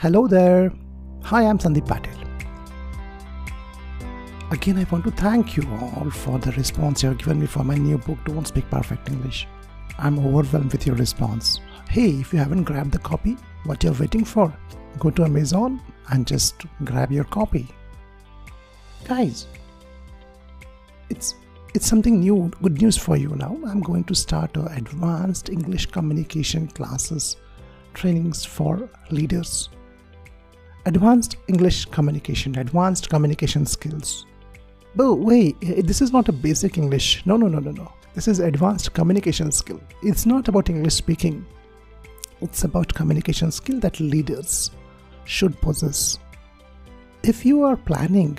Hello there. Hi, I'm Sandeep Patel. Again, I want to thank you all for the response you have given me for my new book, Don't Speak Perfect English. I'm overwhelmed with your response. Hey, if you haven't grabbed the copy, what you're waiting for? Go to Amazon and just grab your copy. Guys, it's it's something new, good news for you now. I'm going to start advanced English communication classes trainings for leaders. Advanced English communication, advanced communication skills. But wait, eh, this is not a basic English. No, no, no, no, no. This is advanced communication skill. It's not about English speaking. It's about communication skill that leaders should possess. If you are planning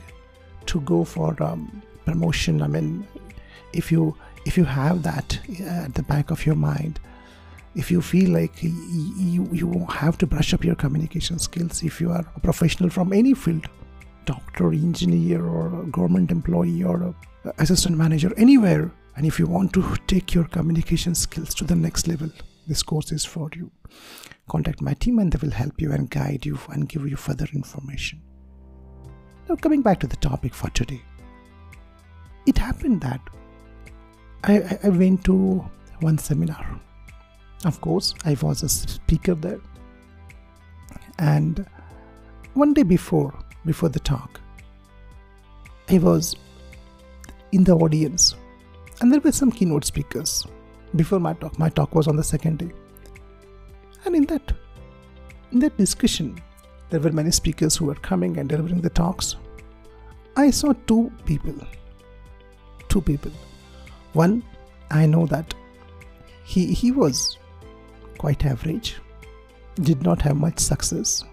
to go for um, promotion, I mean, if you if you have that uh, at the back of your mind, if you feel like you, you have to brush up your communication skills, if you are a professional from any field, doctor, engineer, or government employee, or assistant manager, anywhere, and if you want to take your communication skills to the next level, this course is for you. Contact my team and they will help you and guide you and give you further information. Now, coming back to the topic for today, it happened that I, I went to one seminar. Of course, I was a speaker there. And one day before, before the talk, I was in the audience, and there were some keynote speakers before my talk. My talk was on the second day, and in that, in that discussion, there were many speakers who were coming and delivering the talks. I saw two people. Two people. One, I know that he he was quite average, did not have much success,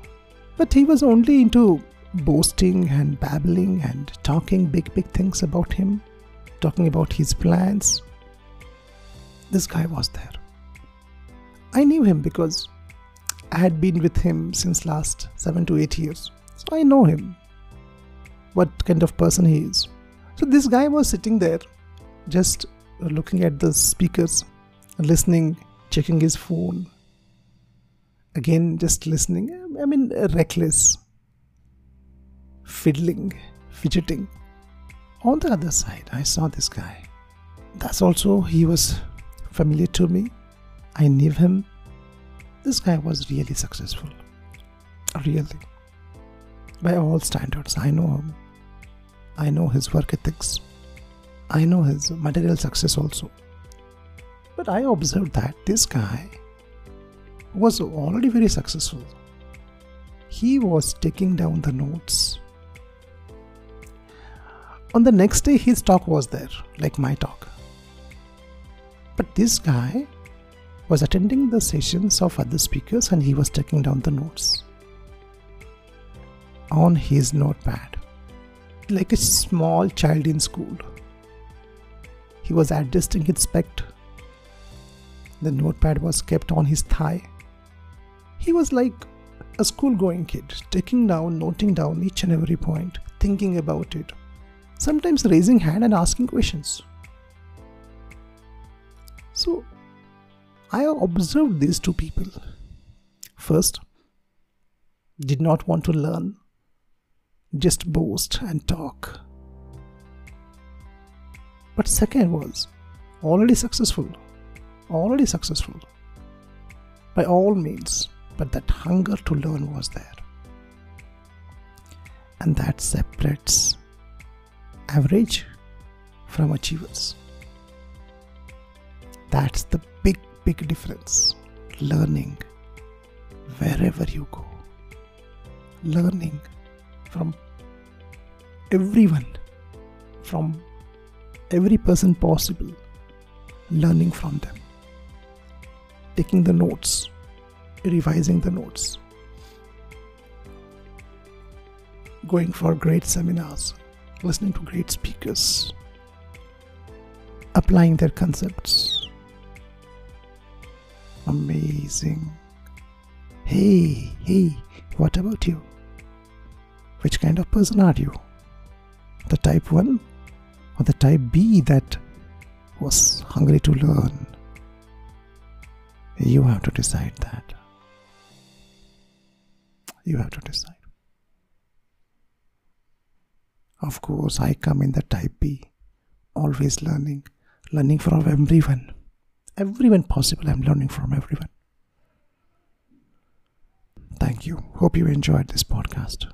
but he was only into boasting and babbling and talking big, big things about him, talking about his plans. This guy was there. I knew him because I had been with him since last 7 to 8 years. So I know him. What kind of person he is. So this guy was sitting there just looking at the speakers, listening, checking his phone. Again, just listening. I mean, reckless fiddling, fidgeting. On the other side, I saw this guy. That's also, he was familiar to me. I knew him. This guy was really successful. Really. By all standards, I know him. I know his work ethics. I know his material success also. But I observed that this guy was already very successful. He was taking down the notes on the next day, his talk was there, like my talk. But this guy was attending the sessions of other speakers and he was taking down the notes on his notepad, like a small child in school. He was adjusting his spect. The notepad was kept on his thigh. He was like a school going kid, taking down, noting down each and every point, thinking about it, sometimes raising hand and asking questions. So I observed these two people. First, did not want to learn, just boast and talk. But second was already successful, already successful by all means, but that hunger to learn was there. And that separates average from achievers. That's the big, big difference. Learning wherever you go. Learning from everyone, from every person possible. Learning from them. Taking the notes, revising the notes. Going for great seminars, listening to great speakers, applying their concepts. Amazing. Hey, hey, what about you? Which kind of person are you? The type 1 or the type B that was hungry to learn? You have to decide that. You have to decide. Of course, I come in the type B, always learning, learning from everyone. Everyone possible, I'm learning from everyone. Thank you. Hope you enjoyed this podcast.